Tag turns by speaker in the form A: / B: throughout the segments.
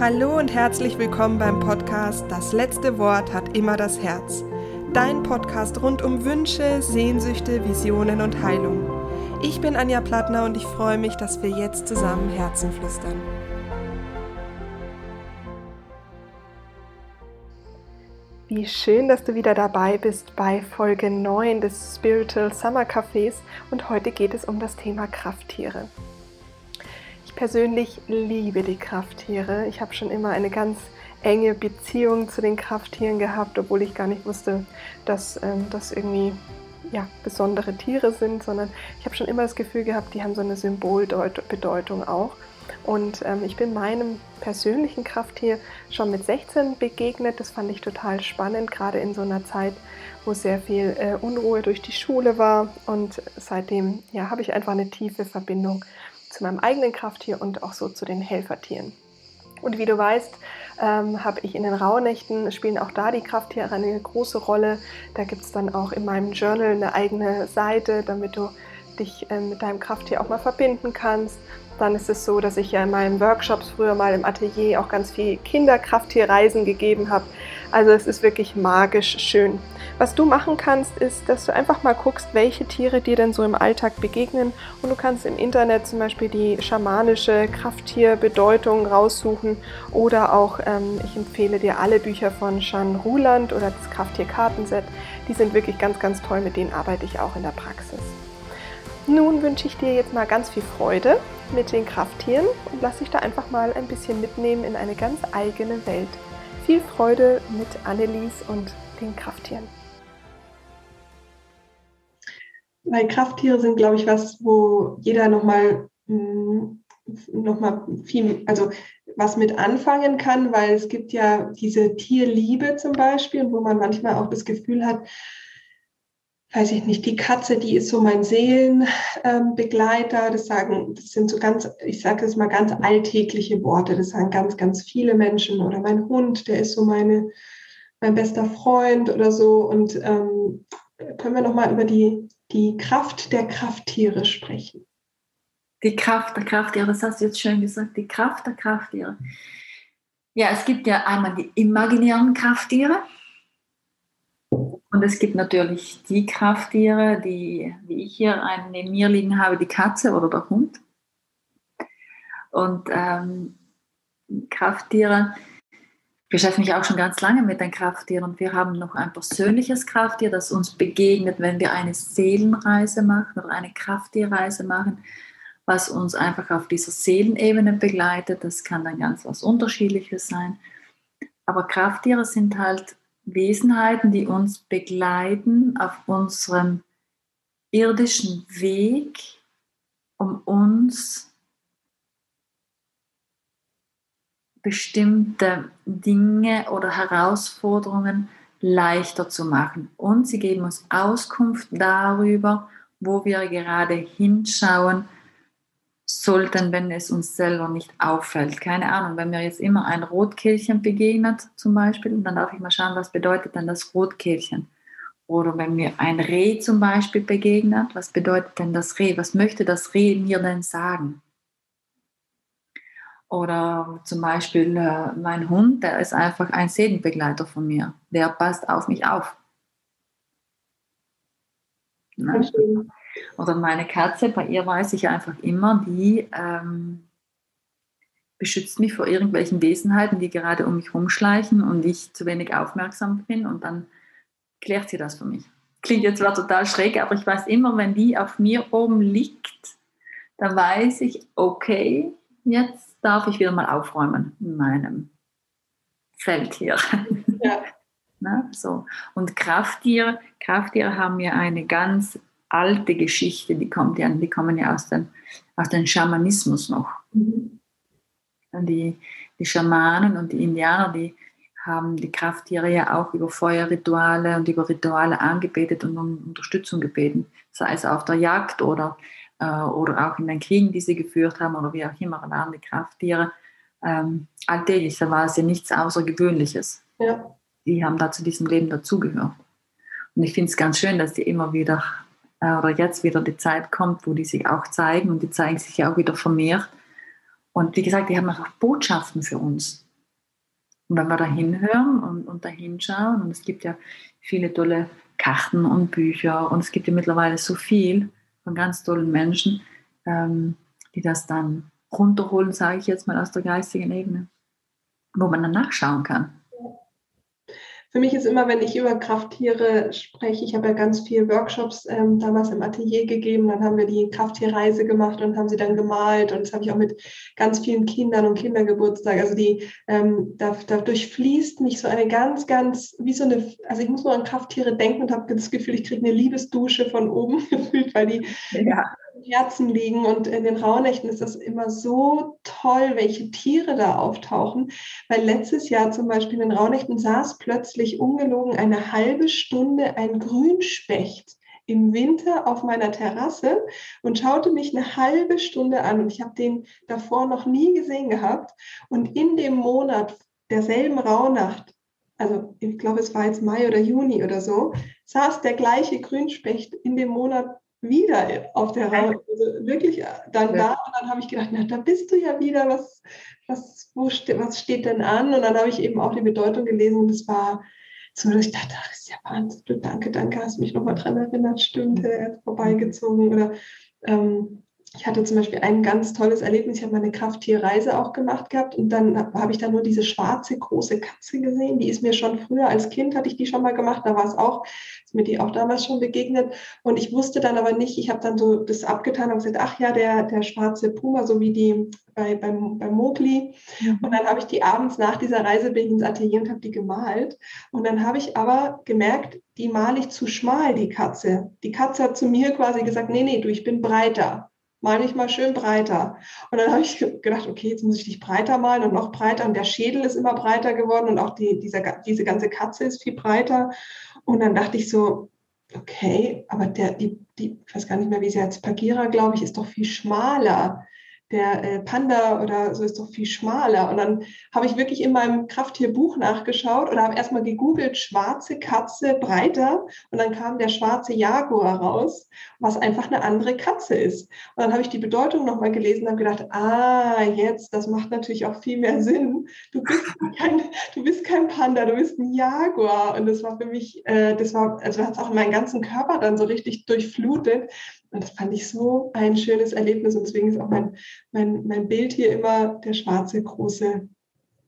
A: Hallo und herzlich willkommen beim Podcast Das letzte Wort hat immer das Herz. Dein Podcast rund um Wünsche, Sehnsüchte, Visionen und Heilung. Ich bin Anja Plattner und ich freue mich, dass wir jetzt zusammen Herzen flüstern. Wie schön, dass du wieder dabei bist bei Folge 9 des Spiritual Summer Cafés und heute geht es um das Thema Krafttiere. Ich persönlich liebe die Krafttiere. Ich habe schon immer eine ganz enge Beziehung zu den Krafttieren gehabt, obwohl ich gar nicht wusste, dass ähm, das irgendwie ja, besondere Tiere sind, sondern ich habe schon immer das Gefühl gehabt, die haben so eine Symbolbedeutung auch. Und ähm, ich bin meinem persönlichen Krafttier schon mit 16 begegnet. Das fand ich total spannend, gerade in so einer Zeit, wo sehr viel äh, Unruhe durch die Schule war. Und seitdem ja, habe ich einfach eine tiefe Verbindung zu meinem eigenen Krafttier und auch so zu den Helfertieren. Und wie du weißt, ähm, habe ich in den Rauhnächten, spielen auch da die Krafttiere eine große Rolle. Da gibt es dann auch in meinem Journal eine eigene Seite, damit du dich ähm, mit deinem Krafttier auch mal verbinden kannst. Dann ist es so, dass ich ja in meinen Workshops früher mal im Atelier auch ganz viel Kinderkrafttierreisen gegeben habe. Also es ist wirklich magisch schön. Was du machen kannst, ist, dass du einfach mal guckst, welche Tiere dir denn so im Alltag begegnen. Und du kannst im Internet zum Beispiel die schamanische Krafttierbedeutung raussuchen. Oder auch, ähm, ich empfehle dir alle Bücher von Jean Ruland oder das Krafttierkartenset. Die sind wirklich ganz, ganz toll. Mit denen arbeite ich auch in der Praxis. Nun wünsche ich dir jetzt mal ganz viel Freude mit den Krafttieren und lass dich da einfach mal ein bisschen mitnehmen in eine ganz eigene Welt. Viel Freude mit Annelies und den Krafttieren.
B: Weil Krafttiere sind, glaube ich, was, wo jeder nochmal hm, noch mal viel, also was mit anfangen kann, weil es gibt ja diese Tierliebe zum Beispiel, wo man manchmal auch das Gefühl hat, weiß ich nicht, die Katze, die ist so mein Seelenbegleiter. Das sagen, das sind so ganz, ich sage es mal ganz alltägliche Worte. Das sagen ganz, ganz viele Menschen. Oder mein Hund, der ist so meine, mein bester Freund oder so. Und ähm, können wir noch mal über die die Kraft der Krafttiere sprechen.
C: Die Kraft der Krafttiere, das hast du jetzt schön gesagt, die Kraft der Krafttiere. Ja, es gibt ja einmal die imaginären Krafttiere und es gibt natürlich die Krafttiere, die, wie ich hier einen neben mir liegen habe, die Katze oder der Hund. Und ähm, Krafttiere, beschäftige mich auch schon ganz lange mit den Krafttieren und wir haben noch ein persönliches Krafttier, das uns begegnet, wenn wir eine Seelenreise machen oder eine Krafttierreise machen, was uns einfach auf dieser Seelenebene begleitet. Das kann dann ganz was Unterschiedliches sein. Aber Krafttiere sind halt Wesenheiten, die uns begleiten auf unserem irdischen Weg, um uns bestimmte Dinge oder Herausforderungen leichter zu machen. Und sie geben uns Auskunft darüber, wo wir gerade hinschauen sollten, wenn es uns selber nicht auffällt. Keine Ahnung, wenn mir jetzt immer ein Rotkehlchen begegnet zum Beispiel, dann darf ich mal schauen, was bedeutet denn das Rotkehlchen. Oder wenn mir ein Reh zum Beispiel begegnet, was bedeutet denn das Reh? Was möchte das Reh mir denn sagen? Oder zum Beispiel äh, mein Hund, der ist einfach ein Seelenbegleiter von mir. Der passt auf mich auf. Ne? Oder meine Katze, bei ihr weiß ich einfach immer, die ähm, beschützt mich vor irgendwelchen Wesenheiten, die gerade um mich rumschleichen und ich zu wenig aufmerksam bin und dann klärt sie das für mich. Klingt jetzt zwar total schräg, aber ich weiß immer, wenn die auf mir oben liegt, dann weiß ich, okay, jetzt darf ich wieder mal aufräumen in meinem Feld hier. Ja. Na, so. Und Krafttiere, Krafttiere haben ja eine ganz alte Geschichte, die, kommt ja, die kommen ja aus dem, aus dem Schamanismus noch. Mhm. Die, die Schamanen und die Indianer, die haben die Krafttiere ja auch über Feuerrituale und über Rituale angebetet und um Unterstützung gebeten, sei es auf der Jagd oder äh, oder auch in den Kriegen, die sie geführt haben oder wie auch immer, waren die Krafttiere ähm, alltäglich. Da war es ja nichts Außergewöhnliches. Ja. Die haben da zu diesem Leben dazugehört. Und ich finde es ganz schön, dass die immer wieder äh, oder jetzt wieder die Zeit kommt, wo die sich auch zeigen und die zeigen sich ja auch wieder vermehrt. Und wie gesagt, die haben auch Botschaften für uns. Und wenn wir da hinhören und, und da hinschauen, und es gibt ja viele tolle Karten und Bücher und es gibt ja mittlerweile so viel von ganz tollen Menschen, ähm, die das dann runterholen, sage ich jetzt mal aus der geistigen Ebene, wo man dann nachschauen kann
A: für mich ist immer, wenn ich über Krafttiere spreche, ich habe ja ganz viele Workshops ähm, damals im Atelier gegeben, dann haben wir die Krafttierreise gemacht und haben sie dann gemalt und das habe ich auch mit ganz vielen Kindern und Kindergeburtstag. Also die, ähm, da, da durchfließt mich so eine ganz, ganz, wie so eine, also ich muss nur an Krafttiere denken und habe das Gefühl, ich kriege eine Liebesdusche von oben gefühlt, weil die ja. Herzen liegen. Und in den Rauhnächten ist das immer so toll, welche Tiere da auftauchen. Weil letztes Jahr zum Beispiel in den Rauhnächten saß plötzlich ungelogen eine halbe Stunde ein Grünspecht im Winter auf meiner Terrasse und schaute mich eine halbe Stunde an. Und ich habe den davor noch nie gesehen gehabt. Und in dem Monat derselben Rauhnacht, also ich glaube, es war jetzt Mai oder Juni oder so, saß der gleiche Grünspecht in dem Monat wieder auf der Haut. Also wirklich dann ja. da und dann habe ich gedacht, na, da bist du ja wieder, was, was, wo ste was steht denn an? Und dann habe ich eben auch die Bedeutung gelesen und es war so, dass ich dachte, ach, das ist ja Wahnsinn, danke, danke, hast mich nochmal dran erinnert, stimmt, er hat vorbeigezogen oder ähm, ich hatte zum Beispiel ein ganz tolles Erlebnis. Ich habe meine Krafttierreise auch gemacht gehabt und dann habe ich da nur diese schwarze große Katze gesehen. Die ist mir schon früher als Kind hatte ich die schon mal gemacht. Da war es auch, ist mir die auch damals schon begegnet. Und ich wusste dann aber nicht, ich habe dann so das abgetan und gesagt, ach ja, der, der schwarze Puma, so wie die bei, beim, beim Mowgli. Mhm. Und dann habe ich die abends nach dieser Reise bin ich ins Atelier und habe die gemalt. Und dann habe ich aber gemerkt, die male ich zu schmal, die Katze. Die Katze hat zu mir quasi gesagt, nee, nee, du, ich bin breiter mal ich mal schön breiter. Und dann habe ich gedacht, okay, jetzt muss ich dich breiter malen und noch breiter. Und der Schädel ist immer breiter geworden und auch die, dieser, diese ganze Katze ist viel breiter. Und dann dachte ich so, okay, aber der, die, die, ich weiß gar nicht mehr, wie sie heißt, Pagira, glaube ich, ist doch viel schmaler der äh, Panda oder so ist doch viel schmaler. Und dann habe ich wirklich in meinem Krafttierbuch nachgeschaut oder habe erstmal gegoogelt, schwarze Katze breiter. Und dann kam der schwarze Jaguar raus, was einfach eine andere Katze ist. Und dann habe ich die Bedeutung nochmal gelesen und habe gedacht, ah, jetzt, das macht natürlich auch viel mehr Sinn. Du bist kein, du bist kein Panda, du bist ein Jaguar. Und das war für mich, äh, das war, also hat es auch meinen ganzen Körper dann so richtig durchflutet und das fand ich so ein schönes Erlebnis. Und deswegen ist auch mein, mein, mein Bild hier immer der schwarze große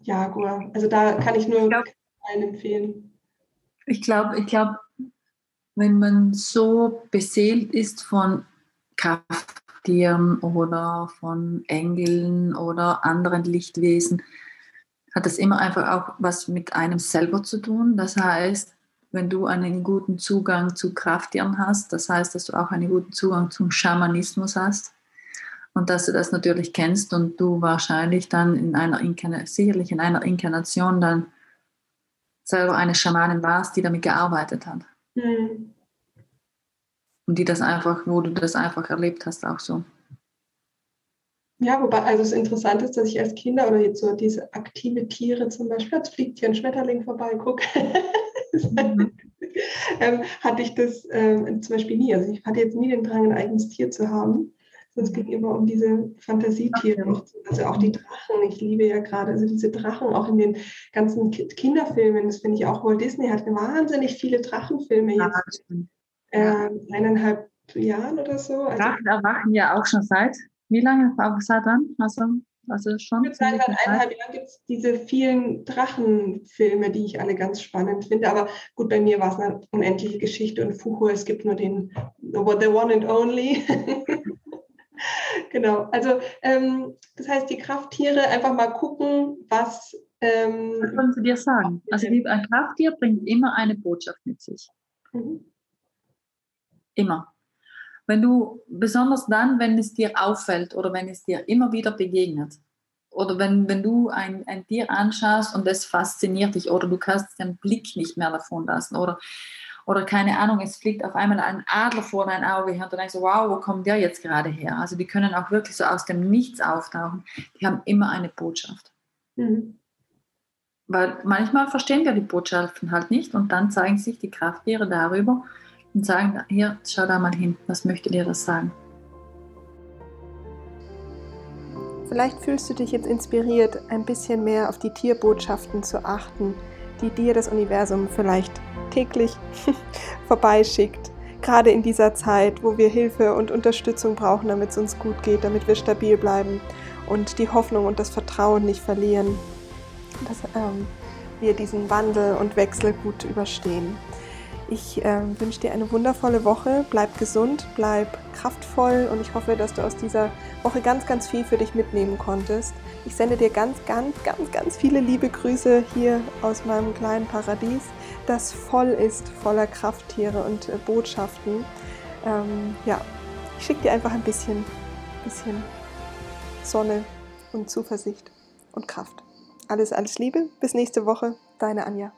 A: Jaguar. Also da kann ich nur ich glaub, allen empfehlen.
C: Ich glaube, ich glaube, wenn man so beseelt ist von Krafttieren oder von Engeln oder anderen Lichtwesen, hat das immer einfach auch was mit einem selber zu tun. Das heißt, wenn du einen guten Zugang zu Krafttieren hast, das heißt, dass du auch einen guten Zugang zum Schamanismus hast und dass du das natürlich kennst und du wahrscheinlich dann in einer Inkarnation, sicherlich in einer Inkarnation dann selber eine Schamanin warst, die damit gearbeitet hat. Mhm. Und die das einfach, wo du das einfach erlebt hast, auch so.
A: Ja, wobei, also das Interessante ist, dass ich als Kinder oder jetzt so diese aktive Tiere zum Beispiel, jetzt fliegt hier ein Schmetterling vorbei, guck. Mhm. ähm, hatte ich das ähm, zum Beispiel nie. Also ich hatte jetzt nie den Drang, ein eigenes Tier zu haben. Es ging immer um diese Fantasietiere, also auch die Drachen. Ich liebe ja gerade, also diese Drachen auch in den ganzen Kinderfilmen. Das finde ich auch, Walt Disney hat wahnsinnig viele Drachenfilme jetzt. Ja, äh, eineinhalb Jahren oder so.
C: Also, Drachen erwachen ja auch schon seit, wie lange? Seit wann? Also also schon.
A: Seit eineinhalb Jahren gibt es diese vielen Drachenfilme, die ich alle ganz spannend finde. Aber gut, bei mir war es eine unendliche Geschichte und Fuhu, es gibt nur den The One and Only. genau. Also ähm, das heißt, die Krafttiere einfach mal gucken, was.
C: Ähm, was wollen sie dir sagen? Also ein Krafttier bringt immer eine Botschaft mit sich. Mhm. Immer. Wenn du, besonders dann, wenn es dir auffällt oder wenn es dir immer wieder begegnet, oder wenn, wenn du ein, ein Tier anschaust und es fasziniert dich oder du kannst den Blick nicht mehr davon lassen oder, oder keine Ahnung, es fliegt auf einmal ein Adler vor dein Auge her und du denkst, wow, wo kommt der jetzt gerade her? Also die können auch wirklich so aus dem Nichts auftauchen. Die haben immer eine Botschaft. Mhm. Weil manchmal verstehen wir die Botschaften halt nicht und dann zeigen sich die Krafttiere darüber, und sagen, hier, schau da mal hin, was möchte dir das sagen?
A: Vielleicht fühlst du dich jetzt inspiriert, ein bisschen mehr auf die Tierbotschaften zu achten, die dir das Universum vielleicht täglich vorbeischickt. Gerade in dieser Zeit, wo wir Hilfe und Unterstützung brauchen, damit es uns gut geht, damit wir stabil bleiben und die Hoffnung und das Vertrauen nicht verlieren, dass ähm, wir diesen Wandel und Wechsel gut überstehen. Ich äh, wünsche dir eine wundervolle Woche. Bleib gesund, bleib kraftvoll und ich hoffe, dass du aus dieser Woche ganz, ganz viel für dich mitnehmen konntest. Ich sende dir ganz, ganz, ganz, ganz viele liebe Grüße hier aus meinem kleinen Paradies, das voll ist voller Krafttiere und äh, Botschaften. Ähm, ja, ich schicke dir einfach ein bisschen, bisschen Sonne und Zuversicht und Kraft. Alles, alles Liebe. Bis nächste Woche. Deine Anja.